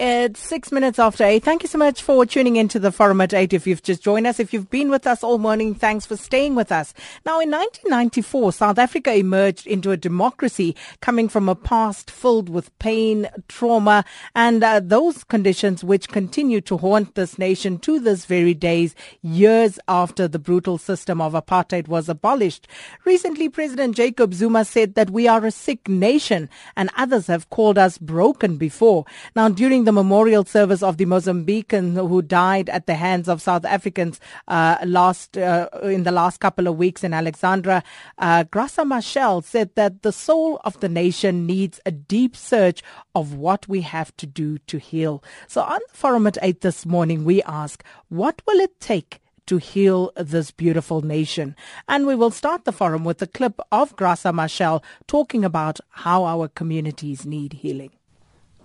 It's six minutes after eight. Thank you so much for tuning into the Forum at eight. If you've just joined us, if you've been with us all morning, thanks for staying with us. Now, in 1994, South Africa emerged into a democracy coming from a past filled with pain, trauma, and uh, those conditions which continue to haunt this nation to this very days, years after the brutal system of apartheid was abolished. Recently, President Jacob Zuma said that we are a sick nation and others have called us broken before. Now, during the memorial service of the Mozambican who died at the hands of South Africans uh, last uh, in the last couple of weeks in Alexandra. Uh, Graça Machel said that the soul of the nation needs a deep search of what we have to do to heal. So on the forum at 8 this morning, we ask, what will it take to heal this beautiful nation. And we will start the forum with a clip of Graça Machel talking about how our communities need healing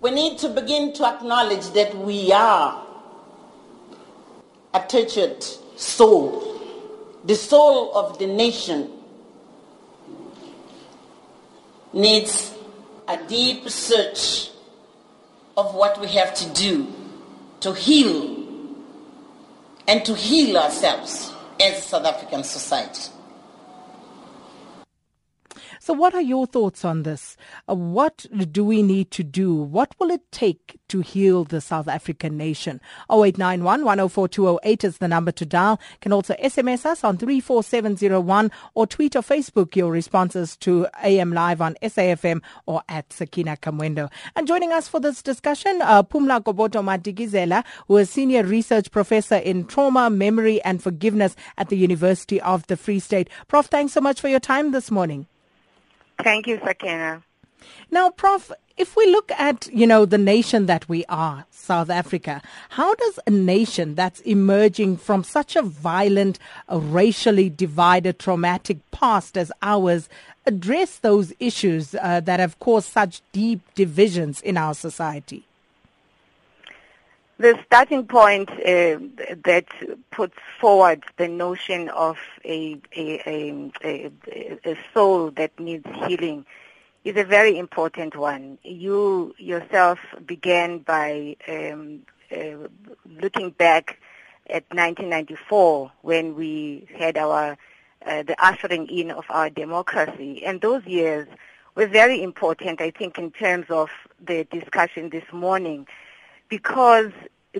we need to begin to acknowledge that we are a tortured soul, the soul of the nation needs a deep search of what we have to do to heal and to heal ourselves as a South African society. So, what are your thoughts on this? Uh, what do we need to do? What will it take to heal the South African nation? 0891 104208 is the number to dial. You can also SMS us on 34701 or tweet or Facebook your responses to AM Live on SAFM or at Sakina Kamwendo. And joining us for this discussion, uh, Pumla Gobodo Madikizela, who is Senior Research Professor in Trauma, Memory and Forgiveness at the University of the Free State. Prof, thanks so much for your time this morning. Thank you, Sakina. Now, Prof, if we look at, you know, the nation that we are, South Africa, how does a nation that's emerging from such a violent, a racially divided, traumatic past as ours address those issues uh, that have caused such deep divisions in our society? The starting point uh, that puts forward the notion of a, a, a, a, soul that needs healing is a very important one. You yourself began by um, uh, looking back at 1994 when we had our uh, the ushering in of our democracy, and those years were very important, I think, in terms of the discussion this morning because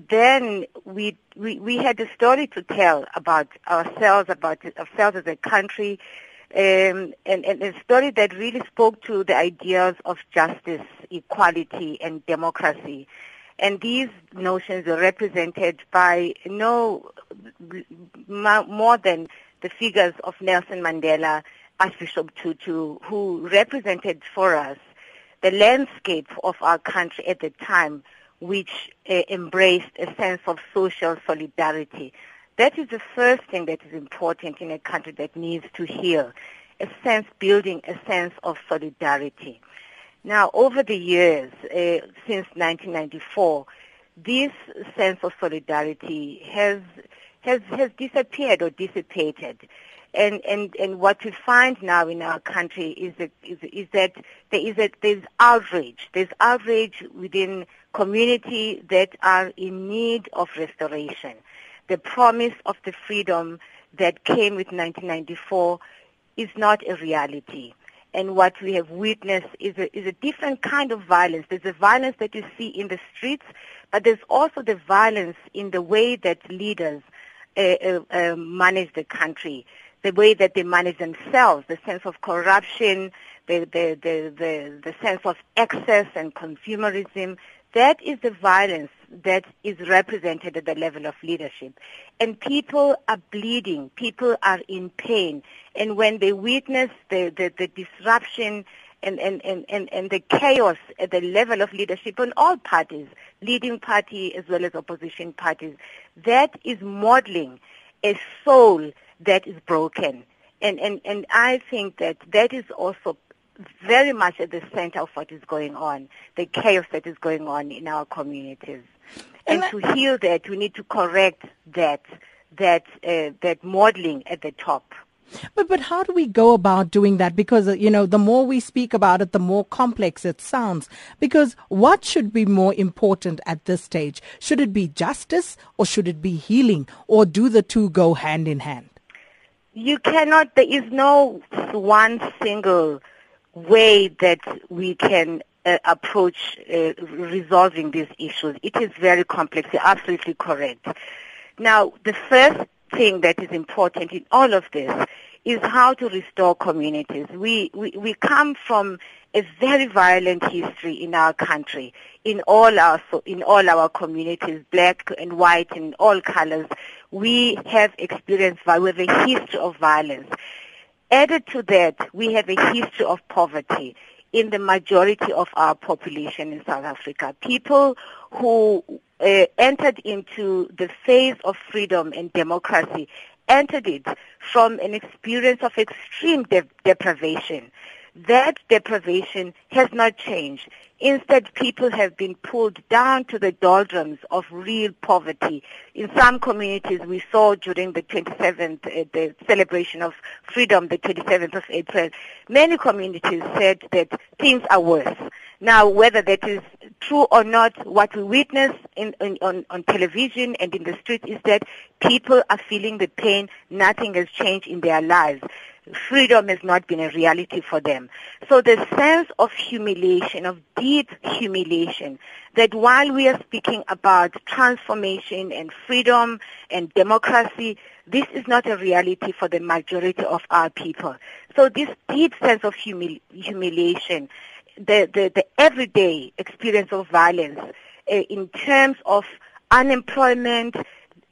then we, we, we had a story to tell about ourselves, about ourselves as a country, um, and, and a story that really spoke to the ideas of justice, equality, and democracy. And these notions are represented by no more than the figures of Nelson Mandela, Archbishop Tutu, who represented for us the landscape of our country at the time, which uh, embraced a sense of social solidarity. That is the first thing that is important in a country that needs to heal, a sense building a sense of solidarity. Now, over the years, uh, since 1994, this sense of solidarity has has has disappeared or dissipated and and and what we find now in our country is that is, is that there is a there's outrage. There's outrage within community that are in need of restoration. The promise of the freedom that came with 1994 is not a reality. And what we have witnessed is a, is a different kind of violence. There's a violence that you see in the streets, but there's also the violence in the way that leaders uh, uh, uh, manage the country the way that they manage themselves, the sense of corruption, the, the, the, the, the sense of excess and consumerism, that is the violence that is represented at the level of leadership. And people are bleeding. People are in pain. And when they witness the, the, the disruption and, and, and, and, and the chaos at the level of leadership on all parties, leading party as well as opposition parties, that is modeling a soul that is broken. And, and, and I think that that is also very much at the center of what is going on, the chaos that is going on in our communities. And, and to heal that, we need to correct that, that, uh, that modeling at the top. But but how do we go about doing that? Because you know, the more we speak about it, the more complex it sounds. Because what should be more important at this stage? Should it be justice or should it be healing, or do the two go hand in hand? You cannot. There is no one single way that we can uh, approach uh, resolving these issues. It is very complex. You're absolutely correct. Now, the first thing that is important in all of this is how to restore communities. We, we, we come from a very violent history in our country, in all our, in all our communities, black and white and all colors. We have experienced, we have a history of violence. Added to that, we have a history of poverty in the majority of our population in South Africa. People who uh, entered into the phase of freedom and democracy entered it from an experience of extreme de- deprivation. That deprivation has not changed. Instead, people have been pulled down to the doldrums of real poverty. In some communities, we saw during the 27th, uh, the celebration of freedom, the 27th of April, many communities said that things are worse. Now, whether that is true or not, what we witness in, in, on, on television and in the street is that people are feeling the pain. Nothing has changed in their lives freedom has not been a reality for them. So the sense of humiliation, of deep humiliation, that while we are speaking about transformation and freedom and democracy, this is not a reality for the majority of our people. So this deep sense of humili- humiliation, the, the, the everyday experience of violence uh, in terms of unemployment,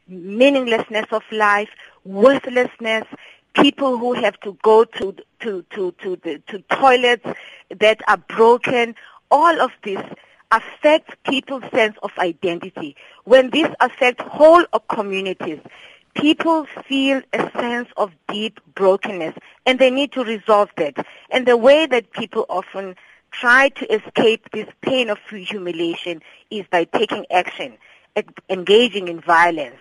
meaninglessness of life, worthlessness, people who have to go to to to to the to toilets that are broken all of this affects people's sense of identity. When this affects whole of communities people feel a sense of deep brokenness and they need to resolve that. And the way that people often try to escape this pain of humiliation is by taking action engaging in violence.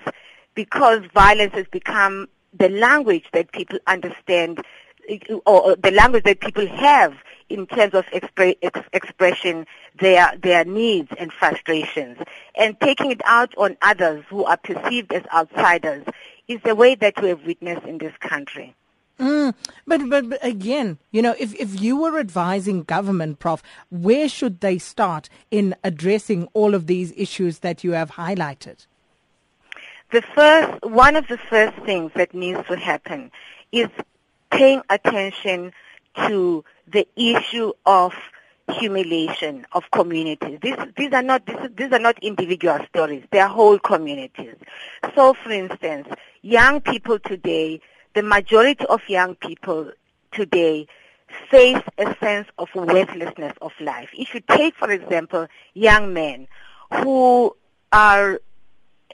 Because violence has become the language that people understand or the language that people have in terms of expre- ex- expression their their needs and frustrations and taking it out on others who are perceived as outsiders is the way that we have witnessed in this country. Mm, but, but but again, you know, if if you were advising government, Prof, where should they start in addressing all of these issues that you have highlighted? The first, one of the first things that needs to happen is paying attention to the issue of humiliation of communities. These, these are not these, these are not individual stories. They are whole communities. So, for instance, young people today, the majority of young people today face a sense of worthlessness of life. If you take, for example, young men who are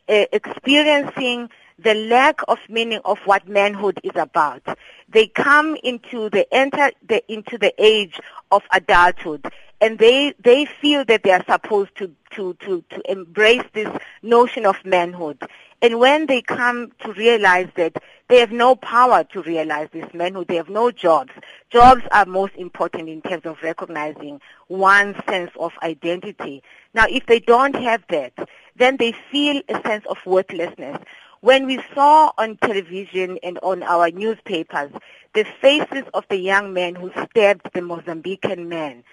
Uh, experiencing the lack of meaning of what manhood is about. They come into the enter the, into the age of adulthood and they they feel that they are supposed to, to, to, to embrace this notion of manhood. And when they come to realize that they have no power to realize this manhood, they have no jobs. Jobs are most important in terms of recognizing one's sense of identity. Now, if they don't have that, then they feel a sense of worthlessness. When we saw on television and on our newspapers the faces of the young man who stabbed the Mozambican man,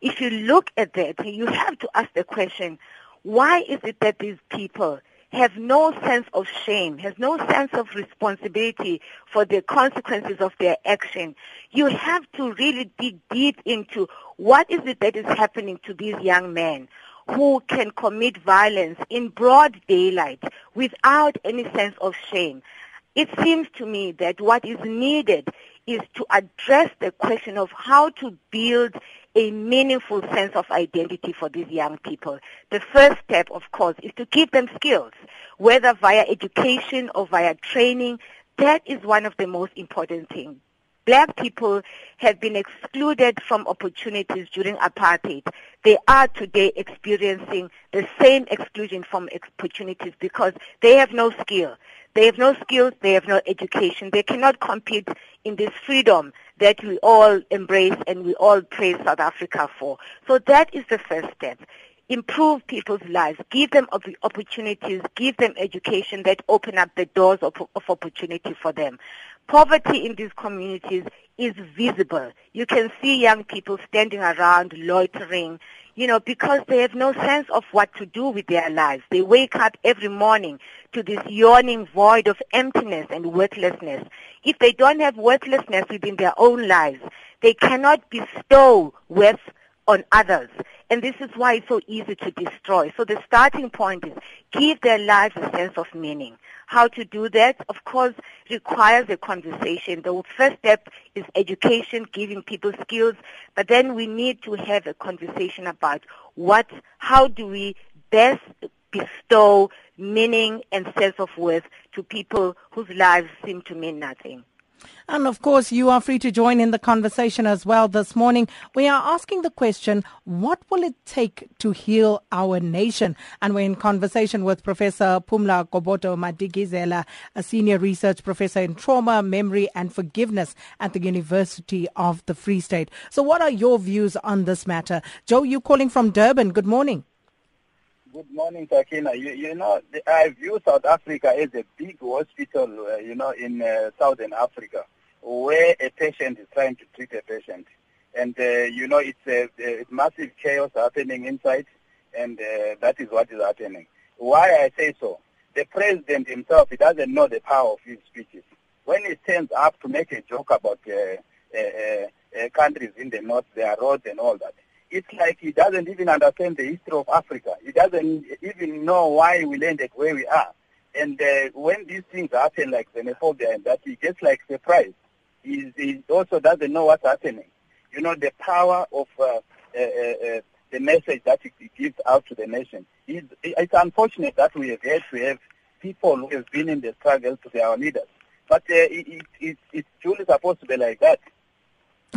if you look at that, you have to ask the question, why is it that these people have no sense of shame, has no sense of responsibility for the consequences of their action. You have to really dig deep into what is it that is happening to these young men who can commit violence in broad daylight without any sense of shame. It seems to me that what is needed is to address the question of how to build a meaningful sense of identity for these young people. The first step, of course, is to give them skills, whether via education or via training. That is one of the most important things. Black people have been excluded from opportunities during apartheid. They are today experiencing the same exclusion from opportunities because they have no skill. They have no skills, they have no education. They cannot compete in this freedom that we all embrace and we all praise South Africa for. So that is the first step. Improve people's lives, give them opportunities, give them education that open up the doors of, of opportunity for them. Poverty in these communities is visible. You can see young people standing around loitering, you know, because they have no sense of what to do with their lives. They wake up every morning to this yawning void of emptiness and worthlessness. If they don't have worthlessness within their own lives, they cannot bestow worth on others. And this is why it's so easy to destroy. So the starting point is give their lives a sense of meaning. How to do that, of course, requires a conversation. The first step is education, giving people skills, but then we need to have a conversation about what, how do we best bestow meaning and sense of worth to people whose lives seem to mean nothing. And of course, you are free to join in the conversation as well this morning. We are asking the question, what will it take to heal our nation? And we're in conversation with Professor Pumla Gobodo Madikizela, a senior research professor in trauma, memory and forgiveness at the University of the Free State. So what are your views on this matter? Joe, you calling from Durban. Good morning. Good morning, Sakina. You, you know, I view South Africa as a big hospital, uh, you know, in uh, Southern Africa, where a patient is trying to treat a patient. And, uh, you know, it's a, a, massive chaos happening inside, and uh, that is what is happening. Why I say so? The president himself, he doesn't know the power of his speeches. When he stands up to make a joke about uh, uh, countries in the north, their roads and all that, it's like he doesn't even understand the history of Africa. He doesn't even know why we landed where we are. And uh, when these things happen, like xenophobia and that, he gets like surprised. He, he also doesn't know what's happening. You know, the power of uh, uh, uh, uh the message that he gives out to the nation. It's, it's unfortunate that we have had to have people who have been in the struggle to be our leaders. But uh, it, it, it, it's truly supposed to be like that.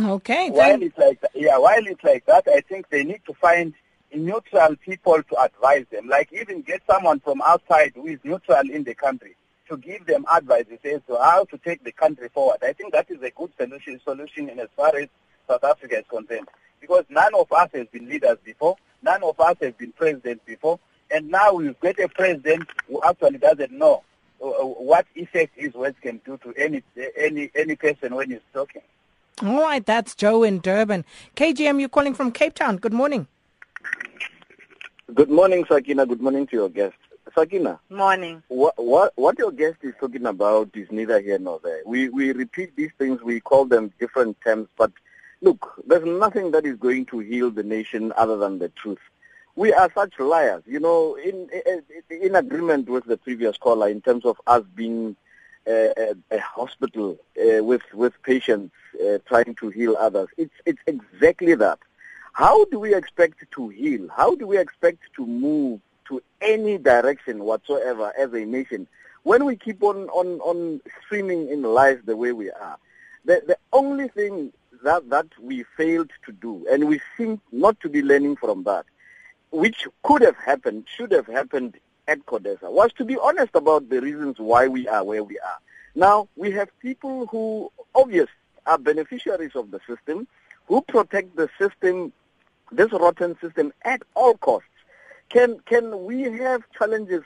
Okay. While it's like that, yeah, while it's like that, I think they need to find neutral people to advise them. Like even get someone from outside who is neutral in the country to give them advice as to how to take the country forward. I think that is a good solution solution in as far as South Africa is concerned. Because none of us has been leaders before, none of us has been presidents before, and now we've got a president who actually doesn't know uh, what effect his words can do to any any any person when he's talking. All right, that's Joe in Durban. KGM, you're calling from Cape Town. Good morning. Good morning, Sakina. Good morning to your guest. Sakina. Morning. What, what, what your guest is talking about is neither here nor there. We, we repeat these things, we call them different terms, but look, there's nothing that is going to heal the nation other than the truth. We are such liars, you know, in, in agreement with the previous caller in terms of us being a, a hospital uh, with with patients uh, trying to heal others. It's it's exactly that. How do we expect to heal? How do we expect to move to any direction whatsoever as a nation when we keep on on on streaming in life the way we are? The the only thing that that we failed to do, and we seem not to be learning from that, which could have happened, should have happened at CODESA was to be honest about the reasons why we are where we are. Now, we have people who obviously are beneficiaries of the system, who protect the system, this rotten system at all costs. Can, can we have challenges,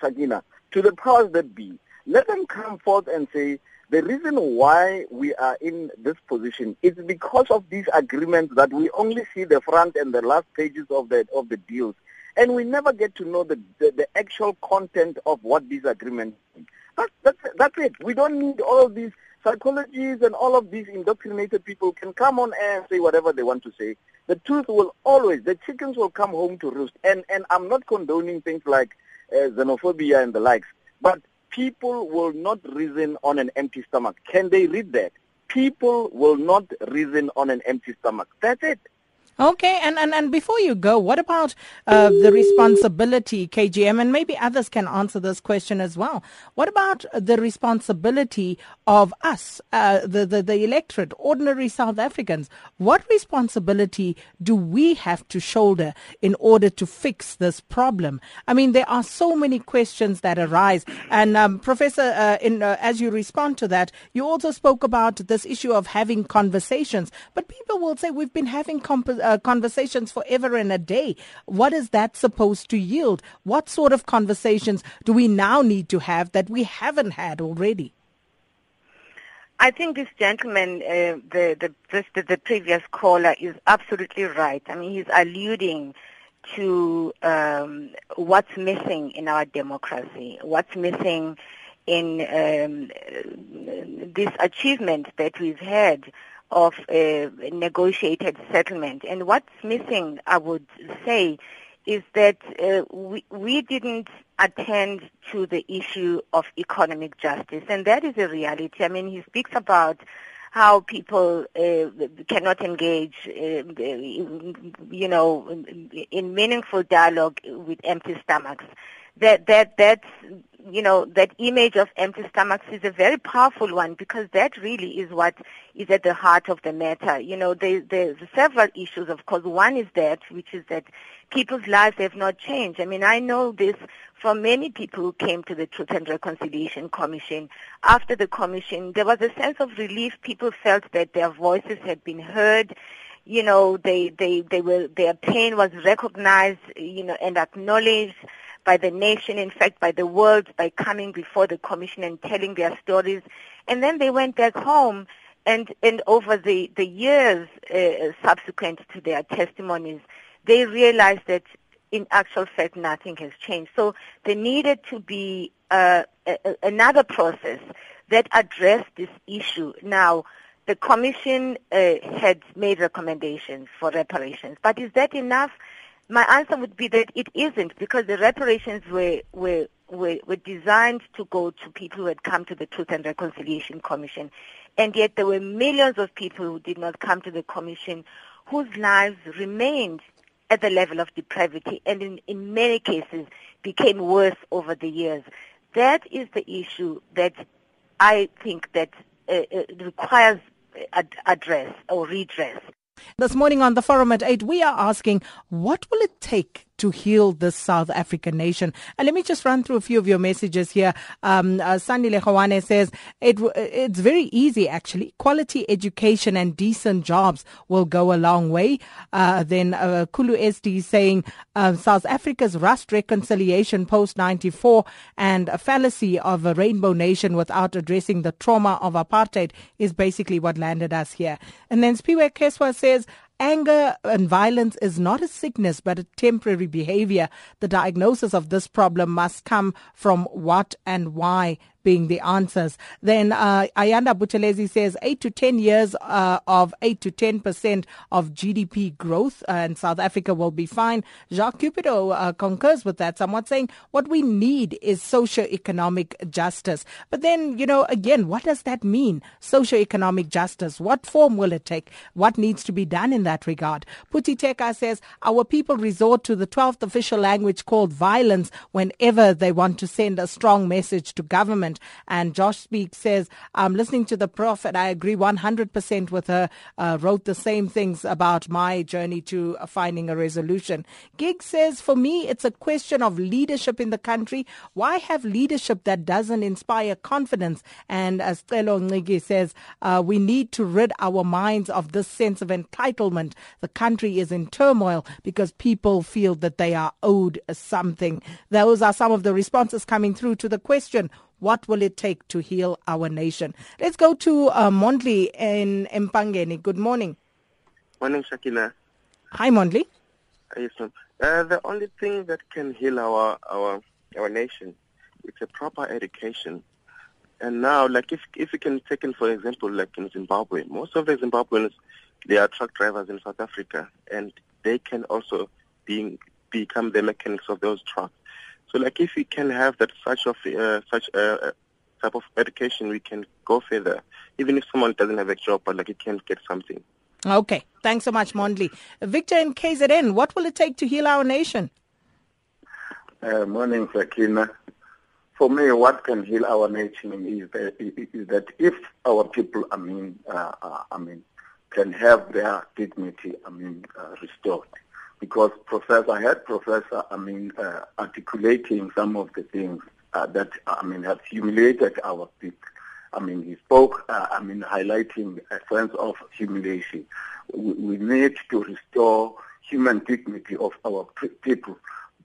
Sagina, to the powers that be? Let them come forth and say, the reason why we are in this position is because of these agreements that we only see the front and the last pages of the of the deals and we never get to know the, the, the actual content of what these agreements. That's, that's, that's it. We don't need all of these psychologies and all of these indoctrinated people can come on air and say whatever they want to say. The truth will always, the chickens will come home to roost. And, and I'm not condoning things like uh, xenophobia and the likes, but people will not reason on an empty stomach. Can they read that? People will not reason on an empty stomach. That's it. Okay, and, and, and before you go, what about uh, the responsibility, KGM, and maybe others can answer this question as well. What about the responsibility of us, uh, the, the, the electorate, ordinary South Africans? What responsibility do we have to shoulder in order to fix this problem? I mean, there are so many questions that arise. And um, Professor, uh, in, uh, as you respond to that, you also spoke about this issue of having conversations. But people will say we've been having comp- uh, conversations forever and a day. What is that supposed to yield? What sort of conversations do we now need to have that we haven't had already? I think this gentleman, uh, the, the, this, the, the previous caller, is absolutely right. I mean, he's alluding to um, what's missing in our democracy, what's missing in um, this achievement that we've had of a negotiated settlement. And what's missing, I would say, is that uh, we, we didn't attend to the issue of economic justice. And that is a reality. I mean, he speaks about how people uh, cannot engage, uh, you know, in meaningful dialogue with empty stomachs. That that that's you know, that image of empty stomachs is a very powerful one because that really is what is at the heart of the matter. You know, there, there's several issues, of course. One is that, which is that people's lives have not changed. I mean, I know this from many people who came to the Truth and Reconciliation Commission. After the commission, there was a sense of relief. People felt that their voices had been heard you know they they they were their pain was recognized you know and acknowledged by the nation, in fact, by the world, by coming before the commission and telling their stories. And then they went back home and, and over the, the years uh, subsequent to their testimonies, they realized that in actual fact nothing has changed. So there needed to be uh, a, another process that addressed this issue. Now, the commission uh, had made recommendations for reparations, but is that enough? My answer would be that it isn't because the reparations were, were, were, were designed to go to people who had come to the Truth and Reconciliation Commission. And yet there were millions of people who did not come to the commission whose lives remained at the level of depravity and in, in many cases became worse over the years. That is the issue that I think that uh, uh requires ad- address or redress. This morning on the forum at 8, we are asking what will it take to heal this South African nation. And let me just run through a few of your messages here. Um, uh, Sandy says it, it's very easy actually. Quality education and decent jobs will go a long way. Uh, then uh, Kulu SD saying uh, South Africa's rust reconciliation post 94 and a fallacy of a rainbow nation without addressing the trauma of apartheid is basically what landed us here. And then Spiwe Keswa says Anger and violence is not a sickness but a temporary behavior. The diagnosis of this problem must come from what and why being the answers. Then uh, Ayanda Buthelezi says 8 to 10 years uh, of 8 to 10% of GDP growth uh, and South Africa will be fine. Jacques Cupido uh, concurs with that, somewhat saying what we need is socio-economic justice. But then, you know, again, what does that mean? Socio-economic justice. What form will it take? What needs to be done in that regard? Putiteka says our people resort to the 12th official language called violence whenever they want to send a strong message to government. And Josh Speak says, I'm listening to the and I agree 100% with her. Uh, wrote the same things about my journey to finding a resolution. Gig says, for me, it's a question of leadership in the country. Why have leadership that doesn't inspire confidence? And as Telo Ngigi says, uh, we need to rid our minds of this sense of entitlement. The country is in turmoil because people feel that they are owed something. Those are some of the responses coming through to the question what will it take to heal our nation? Let's go to uh, Mondli in Empangeni. Good morning. Morning, Shakila. Hi, Mondli. Yes, ma'am. Uh, the only thing that can heal our our our nation is a proper education. And now, like if if we can take in for example, like in Zimbabwe, most of the Zimbabweans they are truck drivers in South Africa, and they can also being become the mechanics of those trucks. So like if we can have that such of uh, such uh, uh, type of education, we can go further. Even if someone doesn't have a job, but like he can get something. Okay. Thanks so much, Mondli. Victor in KZN, what will it take to heal our nation? Uh, morning, Sakina. For me, what can heal our nation is that, is that if our people, I mean, uh, uh, I mean, can have their dignity, I mean, uh, restored. Because Professor, had Professor, I mean, uh, articulating some of the things uh, that, I mean, have humiliated our people. I mean, he spoke, uh, I mean, highlighting a sense of humiliation. We, we need to restore human dignity of our people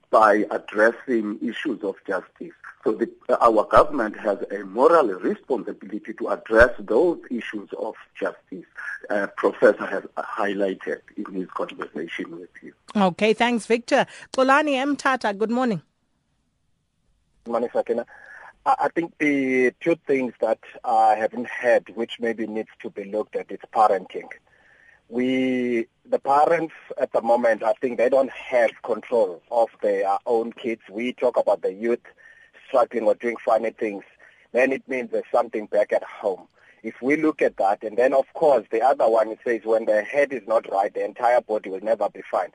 by addressing issues of justice. So the, our government has a moral responsibility to address those issues of justice. Uh, Professor has highlighted in his conversation with you. Okay, thanks, Victor. Xolani M. Tata, good morning. Good morning, Sakina. I think the two things that I haven't had, which maybe needs to be looked at, is parenting we the parents at the moment I think they don't have control of their own kids. We talk about the youth struggling or doing funny things, then it means there's something back at home. If we look at that, and then of course the other one says when the head is not right, the entire body will never be fine.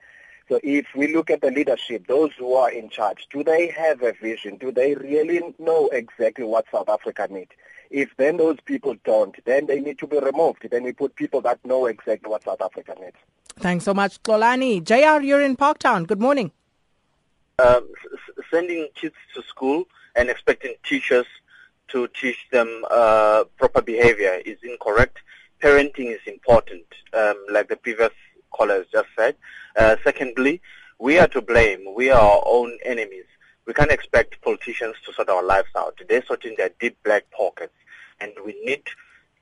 So if we look at the leadership, those who are in charge, do they have a vision? Do they really know exactly what South Africa needs? If then those people don't, then they need to be removed. Then we put people that know exactly what South Africa needs. Thanks so much, Xolani. JR, you're in Parktown. Good morning. Um, s- sending kids to school and expecting teachers to teach them uh, proper behavior is incorrect. Parenting is important, um, like the previous caller has just said. Uh, secondly, we are to blame. We are our own enemies. We can't expect politicians to sort our lives out. They're sorting their deep black pockets, and we need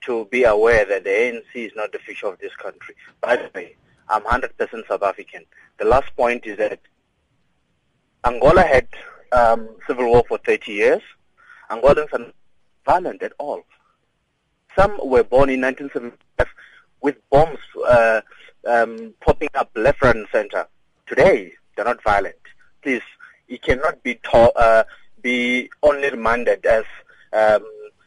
to be aware that the ANC is not the future of this country. By the way, I'm 100% South African. The last point is that Angola had um, civil war for 30 years. Angolans are not violent at all. Some were born in 1975 with bombs uh, um, popping up left, right, and center. Today, they're not violent. Please, it cannot be taught, uh, be only remanded as um,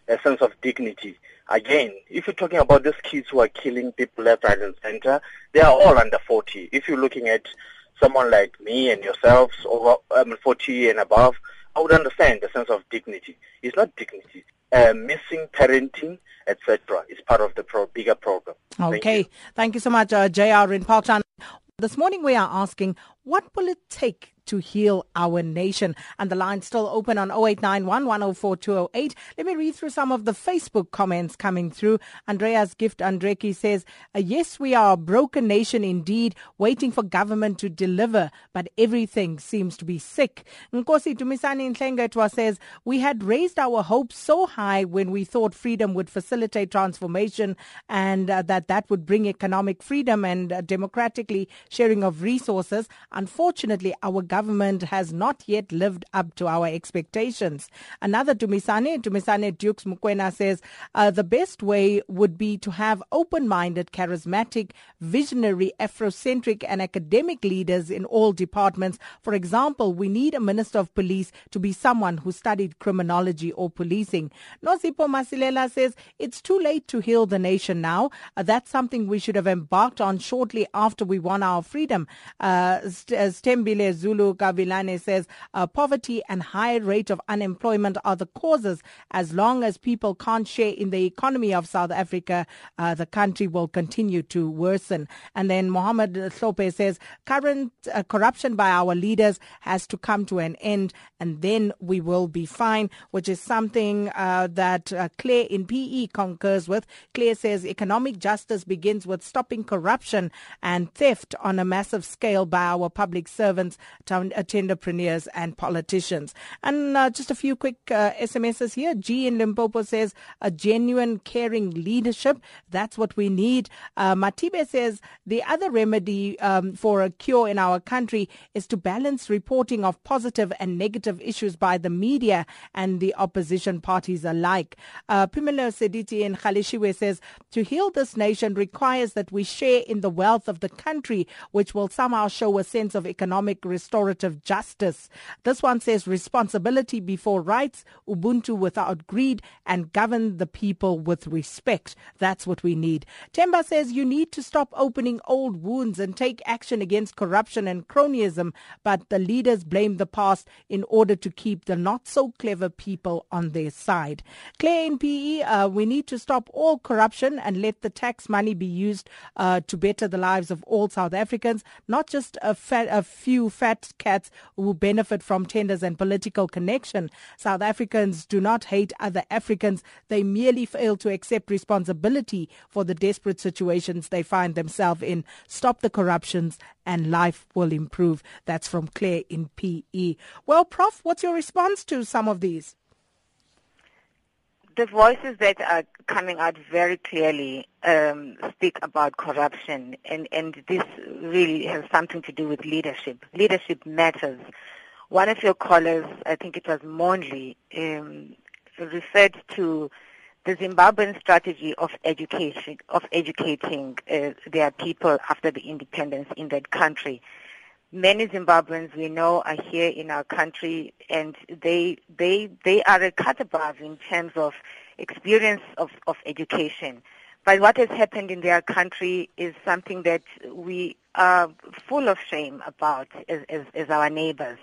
a sense of dignity. Again, if you're talking about these kids who are killing people left, right, and center, they are all under 40. If you're looking at someone like me and yourselves, over um, 40 and above, I would understand the sense of dignity. It's not dignity. Uh, missing parenting, etc., is part of the pro- bigger program. Okay. Thank you, Thank you so much, uh, JR in Parktown. This morning we are asking, what will it take to heal our nation. And the line's still open on 0891 104 208. Let me read through some of the Facebook comments coming through. Andreas Gift Andreki says, uh, Yes, we are a broken nation indeed, waiting for government to deliver, but everything seems to be sick. Nkosi Tumisani Nhlengetwa says, We had raised our hopes so high when we thought freedom would facilitate transformation and uh, that that would bring economic freedom and uh, democratically sharing of resources. Unfortunately, our government has not yet lived up to our expectations. Another Tumisane, Tumisane Dukes Mukwena says, uh, the best way would be to have open-minded, charismatic, visionary, Afrocentric and academic leaders in all departments. For example, we need a minister of police to be someone who studied criminology or policing. Nosipho Masilela says, it's too late to heal the nation now. Uh, that's something we should have embarked on shortly after we won our freedom. Uh, Stembile Zulu Kavilane says uh, poverty and high rate of unemployment are the causes. As long as people can't share in the economy of South Africa, uh, the country will continue to worsen. And then Mohammed Slope says current uh, corruption by our leaders has to come to an end, and then we will be fine, which is something uh, that uh, Claire in PE concurs with. Claire says economic justice begins with stopping corruption and theft on a massive scale by our public servants, tenderpreneurs, and politicians. And uh, just a few quick uh, SMSs here. G in Limpopo says a genuine, caring leadership. That's what we need. Uh, Matibe says the other remedy um, for a cure in our country is to balance reporting of positive and negative issues by the media and the opposition parties alike. Uh, Pimelo Sediti in Khalishiwe says to heal this nation requires that we share in the wealth of the country, which will somehow show a sense of economic restoration restorative justice. This one says responsibility before rights, Ubuntu without greed, and govern the people with respect. That's what we need. Themba says you need to stop opening old wounds and take action against corruption and cronyism, but the leaders blame the past in order to keep the not so clever people on their side. Claire in PE, uh, we need to stop all corruption and let the tax money be used uh, to better the lives of all South Africans, not just a, fat, a few fat cats who benefit from tenders and political connection. South Africans do not hate other Africans. They merely fail to accept responsibility for the desperate situations they find themselves in. Stop the corruptions and life will improve. That's from Claire in PE. Well, Prof, what's your response to some of these? The voices that are coming out very clearly um, speak about corruption, and, and this really has something to do with leadership. Leadership matters. One of your callers, I think it was Mondli, um, referred to the Zimbabwean strategy of education, of educating uh, their people after the independence in that country many Zimbabweans we know are here in our country, and they they they are a cut above in terms of experience of, of education. But what has happened in their country is something that we are full of shame about as, as, as our neighbors.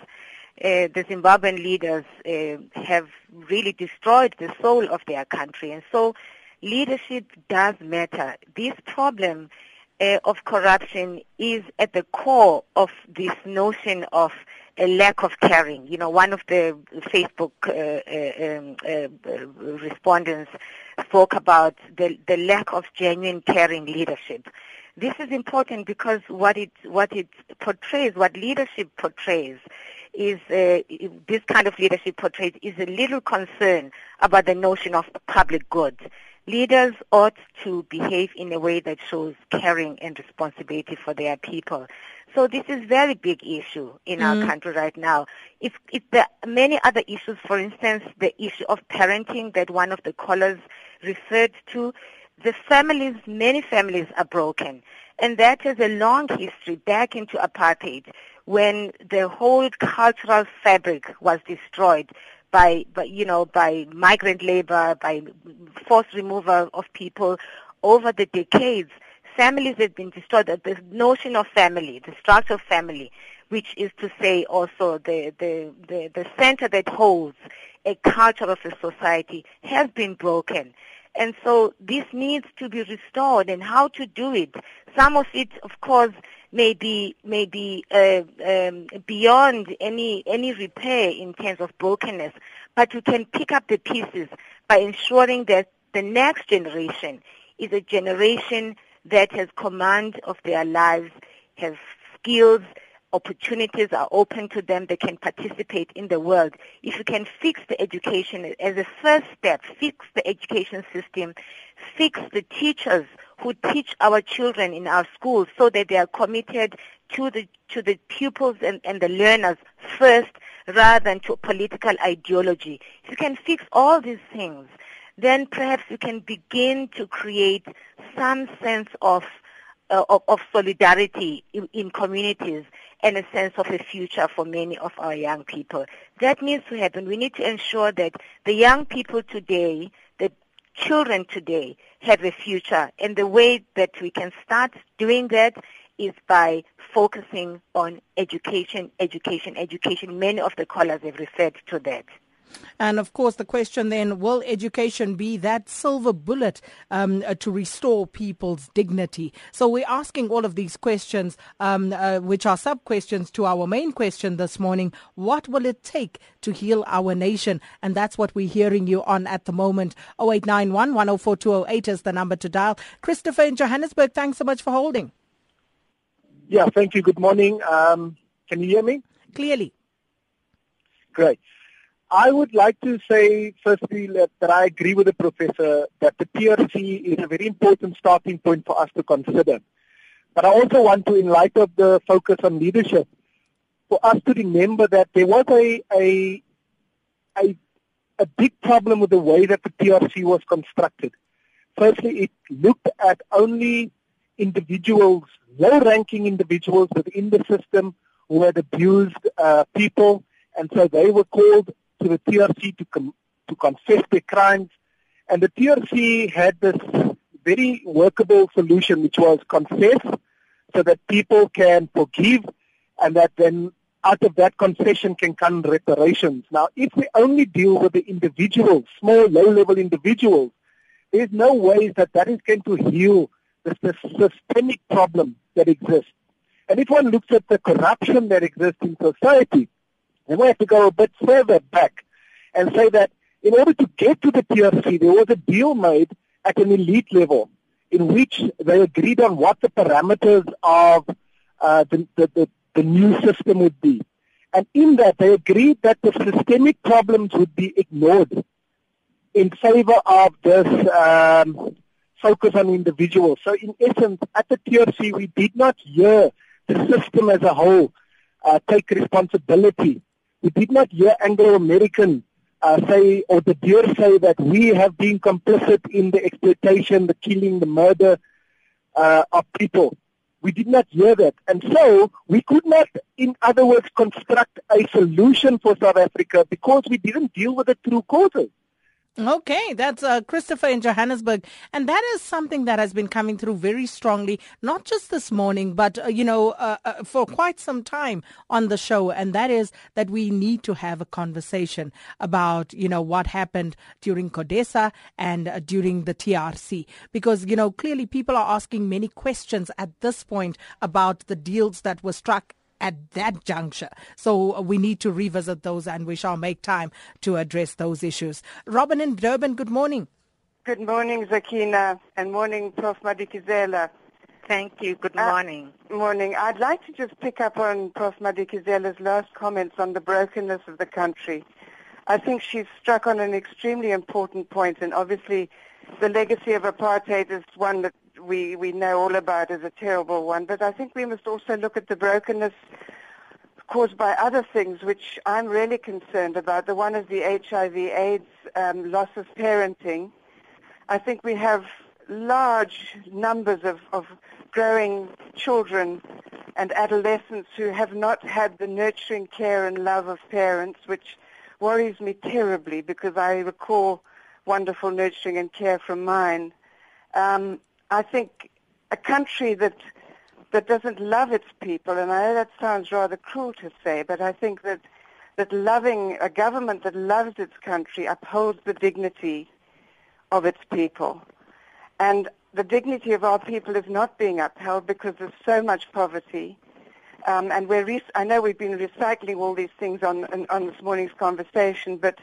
Uh, the Zimbabwean leaders uh, have really destroyed the soul of their country, and so leadership does matter. This problem uh, of corruption is at the core of this notion of a lack of caring. You know, one of the Facebook uh, uh, um, uh, respondents spoke about the, the lack of genuine caring leadership. This is important because what it what it portrays, what leadership portrays, is uh, this kind of leadership portrays is a little concern about the notion of public good leaders ought to behave in a way that shows caring and responsibility for their people. So this is a very big issue in mm. our country right now. If, if there are many other issues, for instance, the issue of parenting that one of the callers referred to, the families, many families are broken. And that has a long history back into apartheid when the whole cultural fabric was destroyed by, by you know, by migrant labor, by forced removal of people over the decades. Families have been destroyed. The notion of family, the structure of family, which is to say also the, the, the, the center that holds a culture of a society has been broken. And so this needs to be restored and how to do it. Some of it, of course, may be, may be uh, um, beyond any, any repair in terms of brokenness, but you can pick up the pieces by ensuring that the next generation is a generation that has command of their lives, has skills, opportunities are open to them, they can participate in the world. If you can fix the education as a first step, fix the education system, fix the teachers who teach our children in our schools so that they are committed to the to the pupils and, and the learners first rather than to political ideology. If you can fix all these things, then perhaps you can begin to create some sense of uh, of, of, solidarity in, in, communities and a sense of a future for many of our young people. That needs to happen. We need to ensure that the young people today, children today, have a future. And the way that we can start doing that is by focusing on education, education, education. Many of the callers have referred to that. And of course, the question then will education be that silver bullet um, uh, to restore people's dignity? So we're asking all of these questions, um, uh, which are sub questions to our main question this morning. What will it take to heal our nation? And that's what we're hearing you on at the moment. 0891 104 208 is the number to dial. Christopher in Johannesburg, thanks so much for holding. Yeah, thank you. Good morning. Um, can you hear me? Clearly. Great. I would like to say, firstly, that, that I agree with the professor that the TRC is a very important starting point for us to consider. But I also want to, in light of the focus on leadership, for us to remember that there was a, a, a, a big problem with the way that the TRC was constructed. Firstly, it looked at only individuals, low-ranking individuals within the system who had abused uh, people, and so they were called to the TRC to, com- to confess their crimes. And the TRC had this very workable solution, which was confess so that people can forgive and that then out of that confession can come reparations. Now, if we only deal with the individuals, small, low-level individuals, there's no way that that is going to heal the, the systemic problem that exists. And if one looks at the corruption that exists in society, then we have to go a bit further back and say that in order to get to the TRC, there was a deal made at an elite level in which they agreed on what the parameters of uh, the, the, the, the new system would be. And in that, they agreed that the systemic problems would be ignored in favor of this um, focus on individuals. So in essence, at the TRC, we did not hear the system as a whole uh, take responsibility. We did not hear Anglo-American uh, say, or De Beers say that we have been complicit in the exploitation, the killing, the murder uh, of people. We did not hear that. And so we could not, in other words, construct a solution for South Africa because we didn't deal with the true causes. Okay, that's uh, Christopher in Johannesburg. And that is something that has been coming through very strongly, not just this morning, but, uh, you know, uh, uh for quite some time on the show. And that is that we need to have a conversation about, you know, what happened during CODESA and uh, during the TRC. Because, you know, clearly people are asking many questions at this point about the deals that were struck at that juncture. So we need to revisit those and we shall make time to address those issues. Robin in Durban, good morning. Good morning, Sakina, and morning, Prof. Madikizela. Thank you. Good morning. Uh, morning. I'd like to just pick up on Prof. Madikizela's last comments on the brokenness of the country. I think she's struck on an extremely important point, and obviously the legacy of apartheid is one that we, we know all about is a terrible one, but I think we must also look at the brokenness caused by other things, which I'm really concerned about. The one is the HIV AIDS um, loss of parenting. I think we have large numbers of, of growing children and adolescents who have not had the nurturing care and love of parents, which worries me terribly because I recall wonderful nurturing and care from mine. Um, I think a country that that doesn't love its people, and I know that sounds rather cruel to say, but I think that that loving a government that loves its country upholds the dignity of its people, and the dignity of our people is not being upheld because there's so much poverty. Um, and we're re- I know we've been recycling all these things on, on, on this morning's conversation, but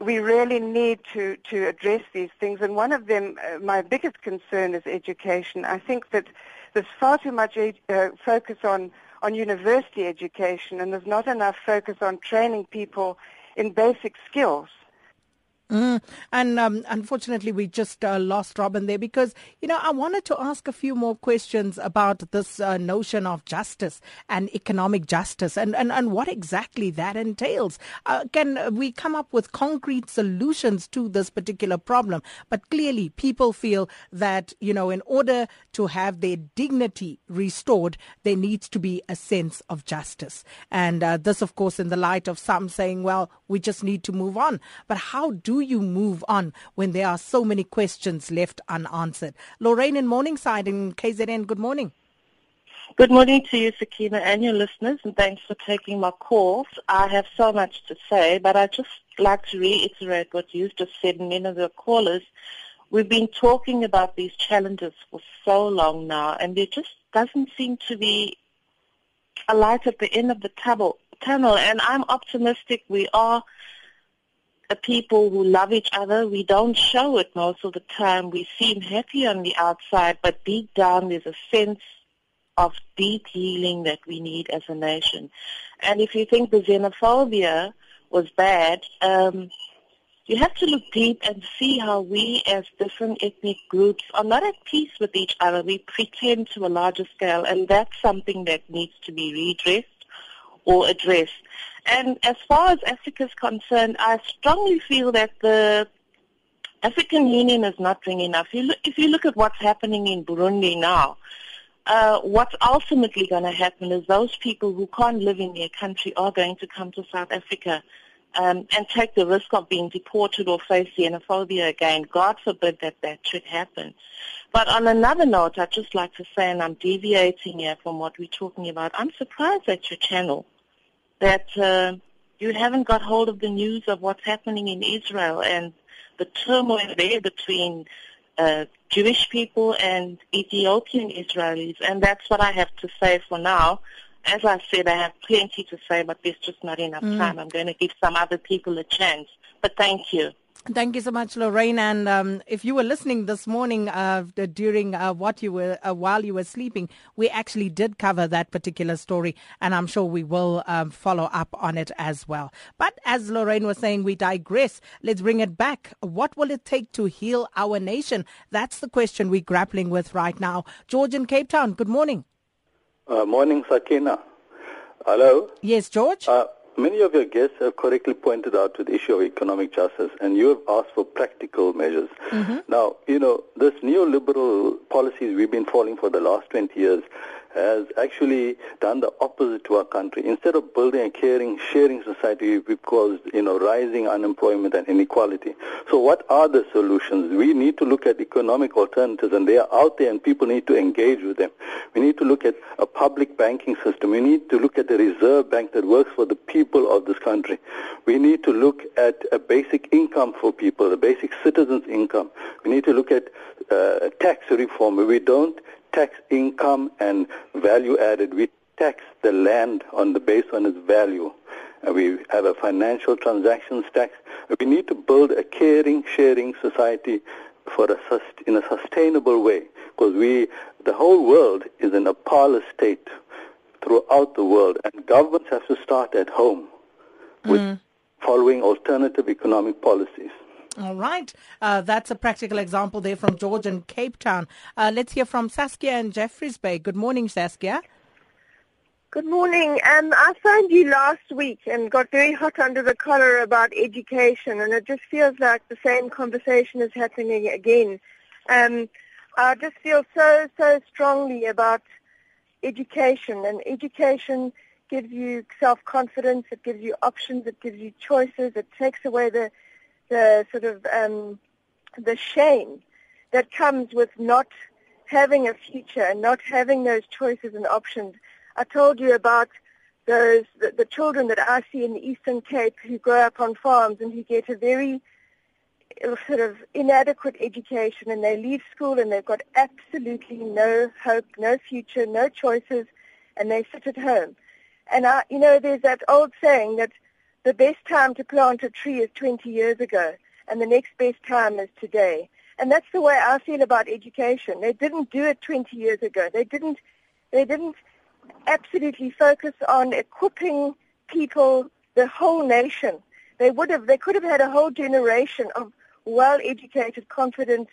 we really need to, to address these things. And one of them, uh, my biggest concern is education. I think that there's far too much ed- uh, focus on, on university education and there's not enough focus on training people in basic skills. Mm. And um, unfortunately, we just uh, lost Robin there because, you know, I wanted to ask a few more questions about this uh, notion of justice and economic justice and, and, and what exactly that entails. Uh, can we come up with concrete solutions to this particular problem? But clearly, people feel that, you know, in order to have their dignity restored, there needs to be a sense of justice. And uh, this, of course, in the light of some saying, well, we just need to move on. But how do you move on when there are so many questions left unanswered? Lorraine in Morningside in KZN, good morning. Good morning to you, Sakina, and your listeners, and thanks for taking my calls. I have so much to say, but I'd just like to reiterate what you've just said and many of the callers. We've been talking about these challenges for so long now, and there just doesn't seem to be a light at the end of the tunnel. And I'm optimistic we are people who love each other. We don't show it most of the time. We seem happy on the outside, but deep down there's a sense of deep healing that we need as a nation. And if you think the xenophobia was bad, um, you have to look deep and see how we as different ethnic groups are not at peace with each other. We pretend to a larger scale, and that's something that needs to be redressed or address. And as far as Africa is concerned, I strongly feel that the African Union is not doing enough. If you look, at what's happening in Burundi now, uh, what's ultimately going to happen is those people who can't live in their country are going to come to South Africa um, and take the risk of being deported or face xenophobia again. God forbid that that should happen. But on another note, I'd just like to say, and I'm deviating here from what we're talking about, I'm surprised at your channel that uh, you haven't got hold of the news of what's happening in Israel and the turmoil there between uh, Jewish people and Ethiopian Israelis. And that's what I have to say for now. As I said, I have plenty to say, but there's just not enough mm. time. I'm going to give some other people a chance. But thank you. Thank you so much, Lorraine. And um, if you were listening this morning uh, during uh, what you were uh, while you were sleeping, we actually did cover that particular story, and I'm sure we will um, follow up on it as well. But as Lorraine was saying, we digress. Let's bring it back. What will it take to heal our nation? That's the question we're grappling with right now. George in Cape Town. Good morning. Uh, morning, Sakina. Hello. Yes, George. Many of your guests have correctly pointed out to the issue of economic justice, and you have asked for practical measures. Mm-hmm. Now, you know, this neoliberal policies we've been following for the last 20 years has actually done the opposite to our country. Instead of building a caring, sharing society, we've caused, you know, rising unemployment and inequality. So what are the solutions? We need to look at economic alternatives, and they are out there, and people need to engage with them. We need to look at a public banking system. We need to look at a reserve bank that works for the people of this country. We need to look at a basic income for people, a basic citizen's income. We need to look at uh, tax reform we don't tax income and value added. We tax the land on the based on its value. And we have a financial transactions tax. We need to build a caring, sharing society for a in a sustainable way because we, the whole world is in a parlous state throughout the world and governments have to start at home with mm. following alternative economic policies. All right. Uh, that's a practical example there from George and Cape Town. Uh, let's hear from Saskia and Jeffreys Bay. Good morning, Saskia. Good morning. Um, I phoned you last week and got very hot under the collar about education, and it just feels like the same conversation is happening again. Um, I just feel so, so strongly about education, and education gives you self-confidence, it gives you options, it gives you choices, it takes away the the sort of um, the shame that comes with not having a future and not having those choices and options. I told you about those the, the children that I see in the Eastern Cape who grow up on farms and who get a very uh, sort of inadequate education and they leave school and they've got absolutely no hope, no future, no choices, and they sit at home. And I, you know, there's that old saying that the best time to plant a tree is 20 years ago, and the next best time is today. And that's the way I feel about education. They didn't do it 20 years ago. They didn't, they didn't absolutely focus on equipping people, the whole nation. They would have, they could have had a whole generation of well-educated, confident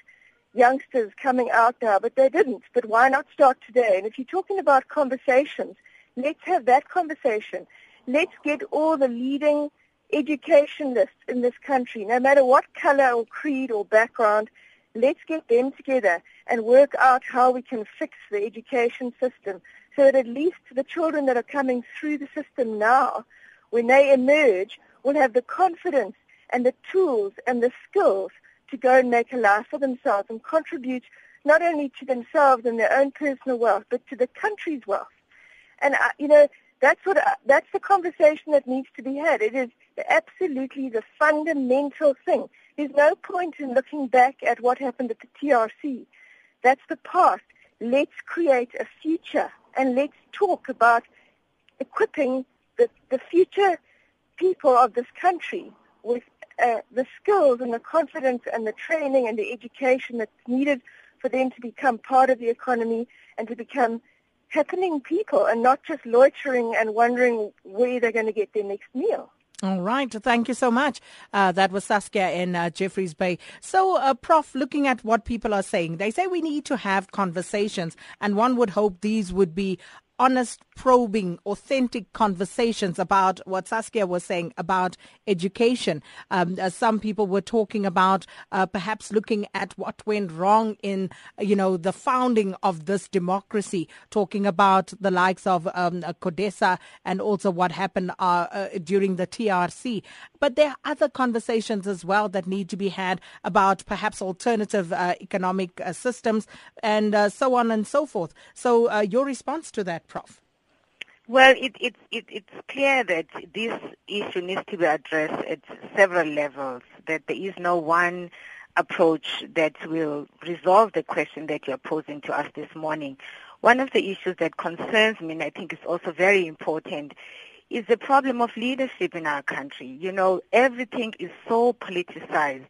youngsters coming out now, but they didn't. But why not start today? And if you're talking about conversations, let's have that conversation let's get all the leading educationalists in this country, no matter what color or creed or background, let's get them together and work out how we can fix the education system so that at least the children that are coming through the system now, when they emerge, will have the confidence and the tools and the skills to go and make a life for themselves and contribute not only to themselves and their own personal wealth, but to the country's wealth. And, uh, you know, that's what that's the conversation that needs to be had. It is absolutely the fundamental thing. There's no point in looking back at what happened at the TRC. That's the past. Let's create a future and let's talk about equipping the, the future people of this country with uh, the skills and the confidence and the training and the education that's needed for them to become part of the economy and to become happening people and not just loitering and wondering where they're going to get their next meal. All right. Thank you so much. Uh, that was Saskia in uh, Jeffreys Bay. So, uh, Prof, looking at what people are saying, they say we need to have conversations, and one would hope these would be honest, probing, authentic conversations about what Saskia was saying about education. Um, uh, some people were talking about uh, perhaps looking at what went wrong in, you know, the founding of this democracy, talking about the likes of um, CODESA and also what happened uh, uh during the TRC. But there are other conversations as well that need to be had about perhaps alternative uh, economic uh, systems and so on and so forth. So your response to that, Prof? Well, it, it, it, it's clear that this issue needs to be addressed at several levels, that there is no one approach that will resolve the question that you're posing to us this morning. One of the issues that concerns me, and I think is also very important, is the problem of leadership in our country. You know, everything is so politicized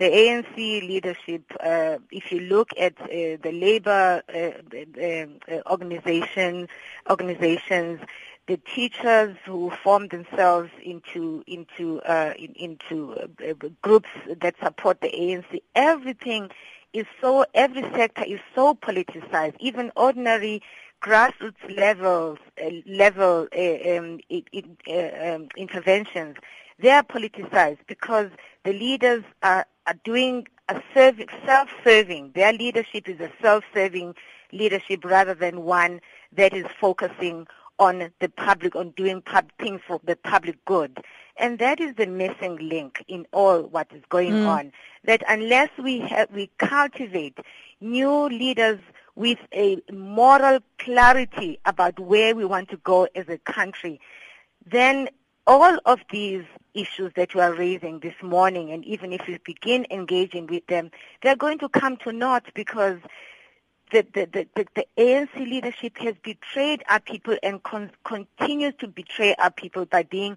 the ANC leadership, uh, if you look at uh, the labor uh, uh, organization, organizations, the teachers who form themselves into into uh, in, into uh, groups that support the ANC, everything is so every sector is so politicized. Even ordinary grassroots levels level um, um, interventions they are politicized because the leaders are, are doing a serv- self-serving. Their leadership is a self-serving leadership rather than one that is focusing on the public, on doing pub- things for the public good. And that is the missing link in all what is going mm. on. That unless we have, we cultivate new leaders with a moral clarity about where we want to go as a country, then all of these issues that you are raising this morning, and even if you begin engaging with them, they're going to come to naught because the, the, the, the, ANC leadership has betrayed our people and con- continues to betray our people by being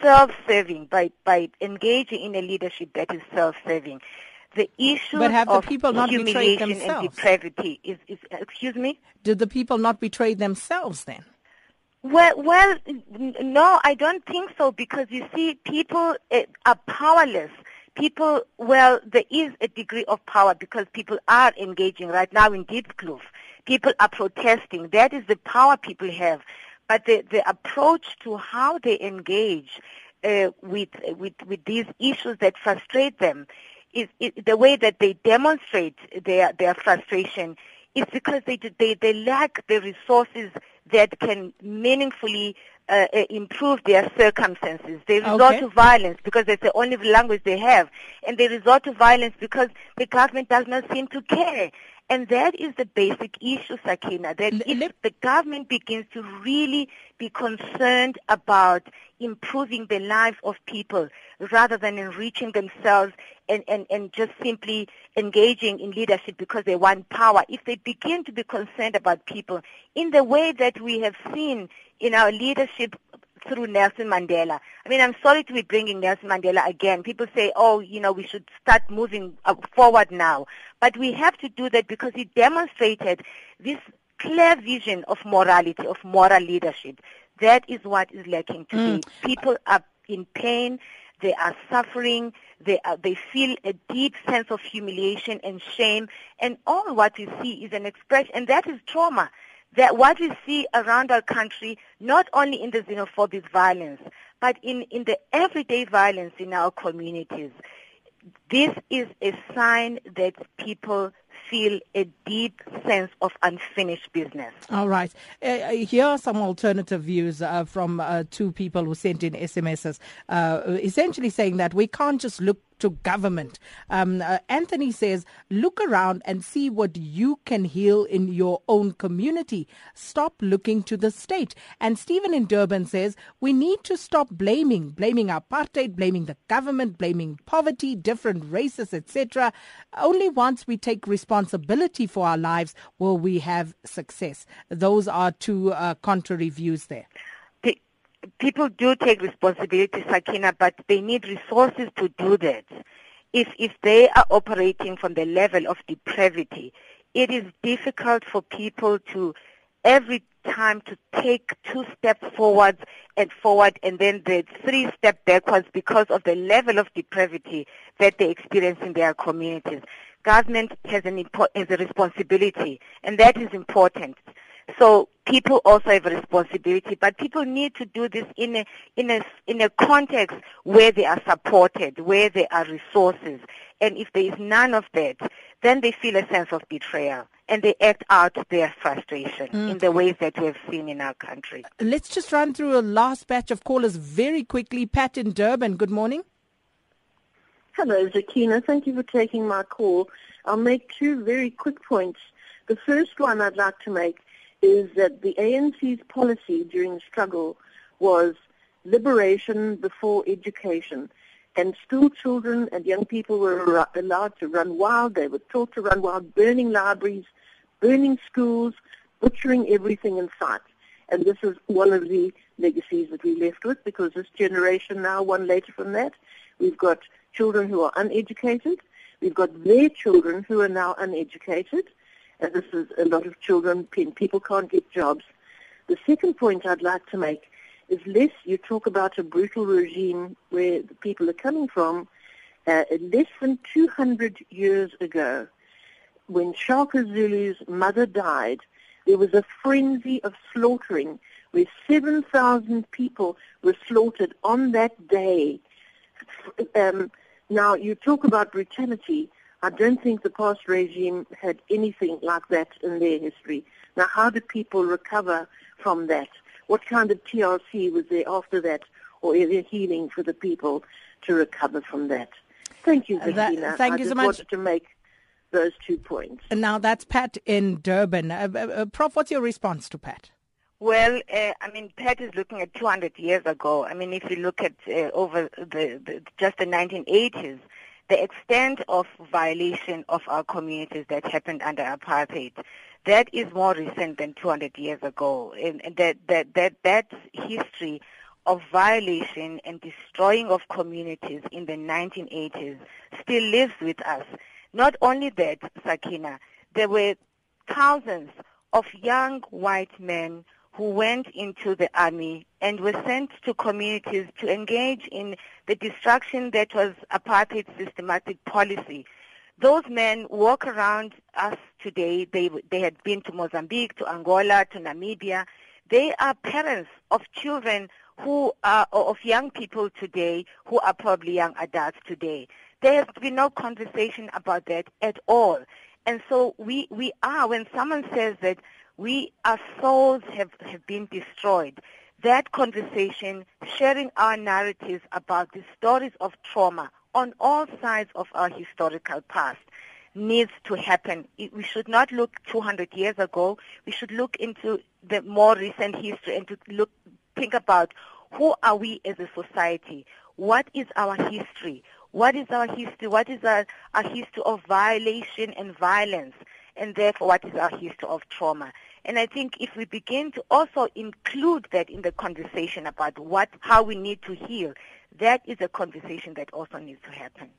self-serving, by, by engaging in a leadership that is self-serving. The issue but have the of people not betrayed themselves? and depravity is, is, excuse me? Did the people not betray themselves then? Well, well, no, I don't think so because you see, people uh, are powerless. People, well, there is a degree of power because people are engaging right now in Diepkloof. People are protesting. That is the power people have. But the, the approach to how they engage uh, with, with, with these issues that frustrate them is, is the way that they demonstrate their, their frustration is because they, they, they lack the resources that can meaningfully uh, uh, improve their circumstances. They resort Okay. to violence because that's the only language they have. And they resort to violence because the government does not seem to care. And that is the basic issue, Sakina, that if the government begins to really be concerned about improving the lives of people rather than enriching themselves and, and, and just simply engaging in leadership because they want power, if they begin to be concerned about people in the way that we have seen in our leadership through Nelson Mandela. I mean, I'm sorry to be bringing Nelson Mandela again. People say, oh, you know, we should start moving uh, forward now. But we have to do that because he demonstrated this clear vision of morality, of moral leadership. That is what is lacking today. People are in pain. They are suffering. They are, they feel a deep sense of humiliation and shame. And all what we see is an expression, and that is trauma that what we see around our country, not only in the xenophobic violence, but in, in the everyday violence in our communities, this is a sign that people feel a deep sense of unfinished business. All right. Uh, uh, here are some alternative views uh, from uh, two people who sent in SMSs, uh, essentially saying that we can't just look to government. Um, uh, Anthony says, look around and see what you can heal in your own community. Stop looking to the state. And Stephen in Durban says, we need to stop blaming, blaming apartheid, blaming the government, blaming poverty, different races, etc. Only once we take responsibility for our lives will we have success. Those are two uh, contrary views there people do take responsibility, Sakina, but they need resources to do that. If if they are operating from the level of depravity, it is difficult for people to every time to take two steps forward and forward and then the three steps backwards because of the level of depravity that they experience in their communities. Government has an has a responsibility and that is important. So people also have a responsibility, but people need to do this in a in a in a context where they are supported, where there are resources, and if there is none of that, then they feel a sense of betrayal and they act out their frustration mm. in the ways that we have seen in our country. Let's just run through a last batch of callers very quickly. Pat in Durban, good morning. Hello, Sakina. Thank you for taking my call. I'll make two very quick points. The first one I'd like to make is that the ANC's policy during the struggle was liberation before education. And school children and young people were allowed to run wild. They were taught to run wild, burning libraries, burning schools, butchering everything in sight. And this is one of the legacies that we left with because this generation now, one later from that, we've got children who are uneducated. We've got their children who are now uneducated. And this is a lot of children, people can't get jobs. The second point I'd like to make is less, you talk about a brutal regime where the people are coming from, uh, less than 200 years ago, when Shaka Zulu's mother died, there was a frenzy of slaughtering where 7,000 people were slaughtered on that day. Um, now, you talk about brutality. I don't think the past regime had anything like that in their history. Now, how do people recover from that? What kind of TRC was there after that, or is there healing for the people to recover from that? Thank you, Sakina. thank I you so much. wanted to make those two points. And now that's Pat in Durban. Uh, uh, uh, Prof, what's your response to Pat? Well, uh, I mean, Pat is looking at 200 years ago. I mean, if you look at uh, over the, the, just the 1980s, the extent of violation of our communities that happened under apartheid, that is more recent than 200 years ago. And, that, that, that, that history of violation and destroying of communities in the 1980s still lives with us. Not only that, Sakina, there were thousands of young white men who went into the army and were sent to communities to engage in the destruction that was apartheid systematic policy. Those men walk around us today. They, they had been to Mozambique, to Angola, to Namibia. They are parents of children who are, of young people today who are probably young adults today. There has been no conversation about that at all. And so we, we are, when someone says that we, our souls have, have been destroyed, that conversation, sharing our narratives about the stories of trauma on all sides of our historical past needs to happen. We should not look 200 years ago. We should look into the more recent history and to look, think about who are we as a society? What is our history? What is our history? What is our, our history of violation and violence? And therefore, what is our history of trauma? And I think if we begin to also include that in the conversation about what, how we need to heal, that is a conversation that also needs to happen.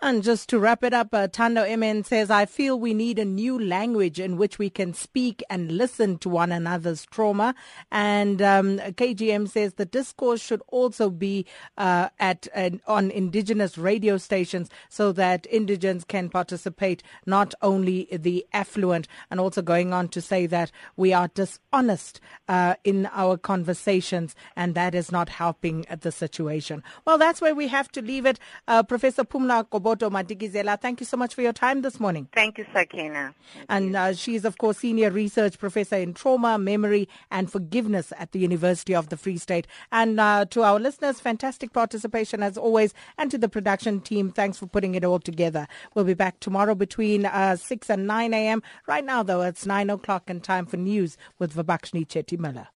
And just to wrap it up, uh, Tando MN says, I feel we need a new language in which we can speak and listen to one another's trauma. And um, KGM says the discourse should also be uh, at on indigenous radio stations so that indigents can participate, not only the affluent, and also going on to say that we are dishonest uh, in our conversations, and that is not helping the situation. Well, that's where we have to leave it. Uh, Professor Pumla Gobodo Madikizela, thank you so much for your time this morning. Thank you, Sakina. and uh, she is, of course, Senior Research Professor in Trauma, Memory and Forgiveness at the University of the Free State. And uh, to our listeners, fantastic participation as always. And to the production team, thanks for putting it all together. We'll be back tomorrow between uh, 6 and 9 a.m. Right now, though, it's 9 o'clock and time for news with Vabakshni Chetty Miller.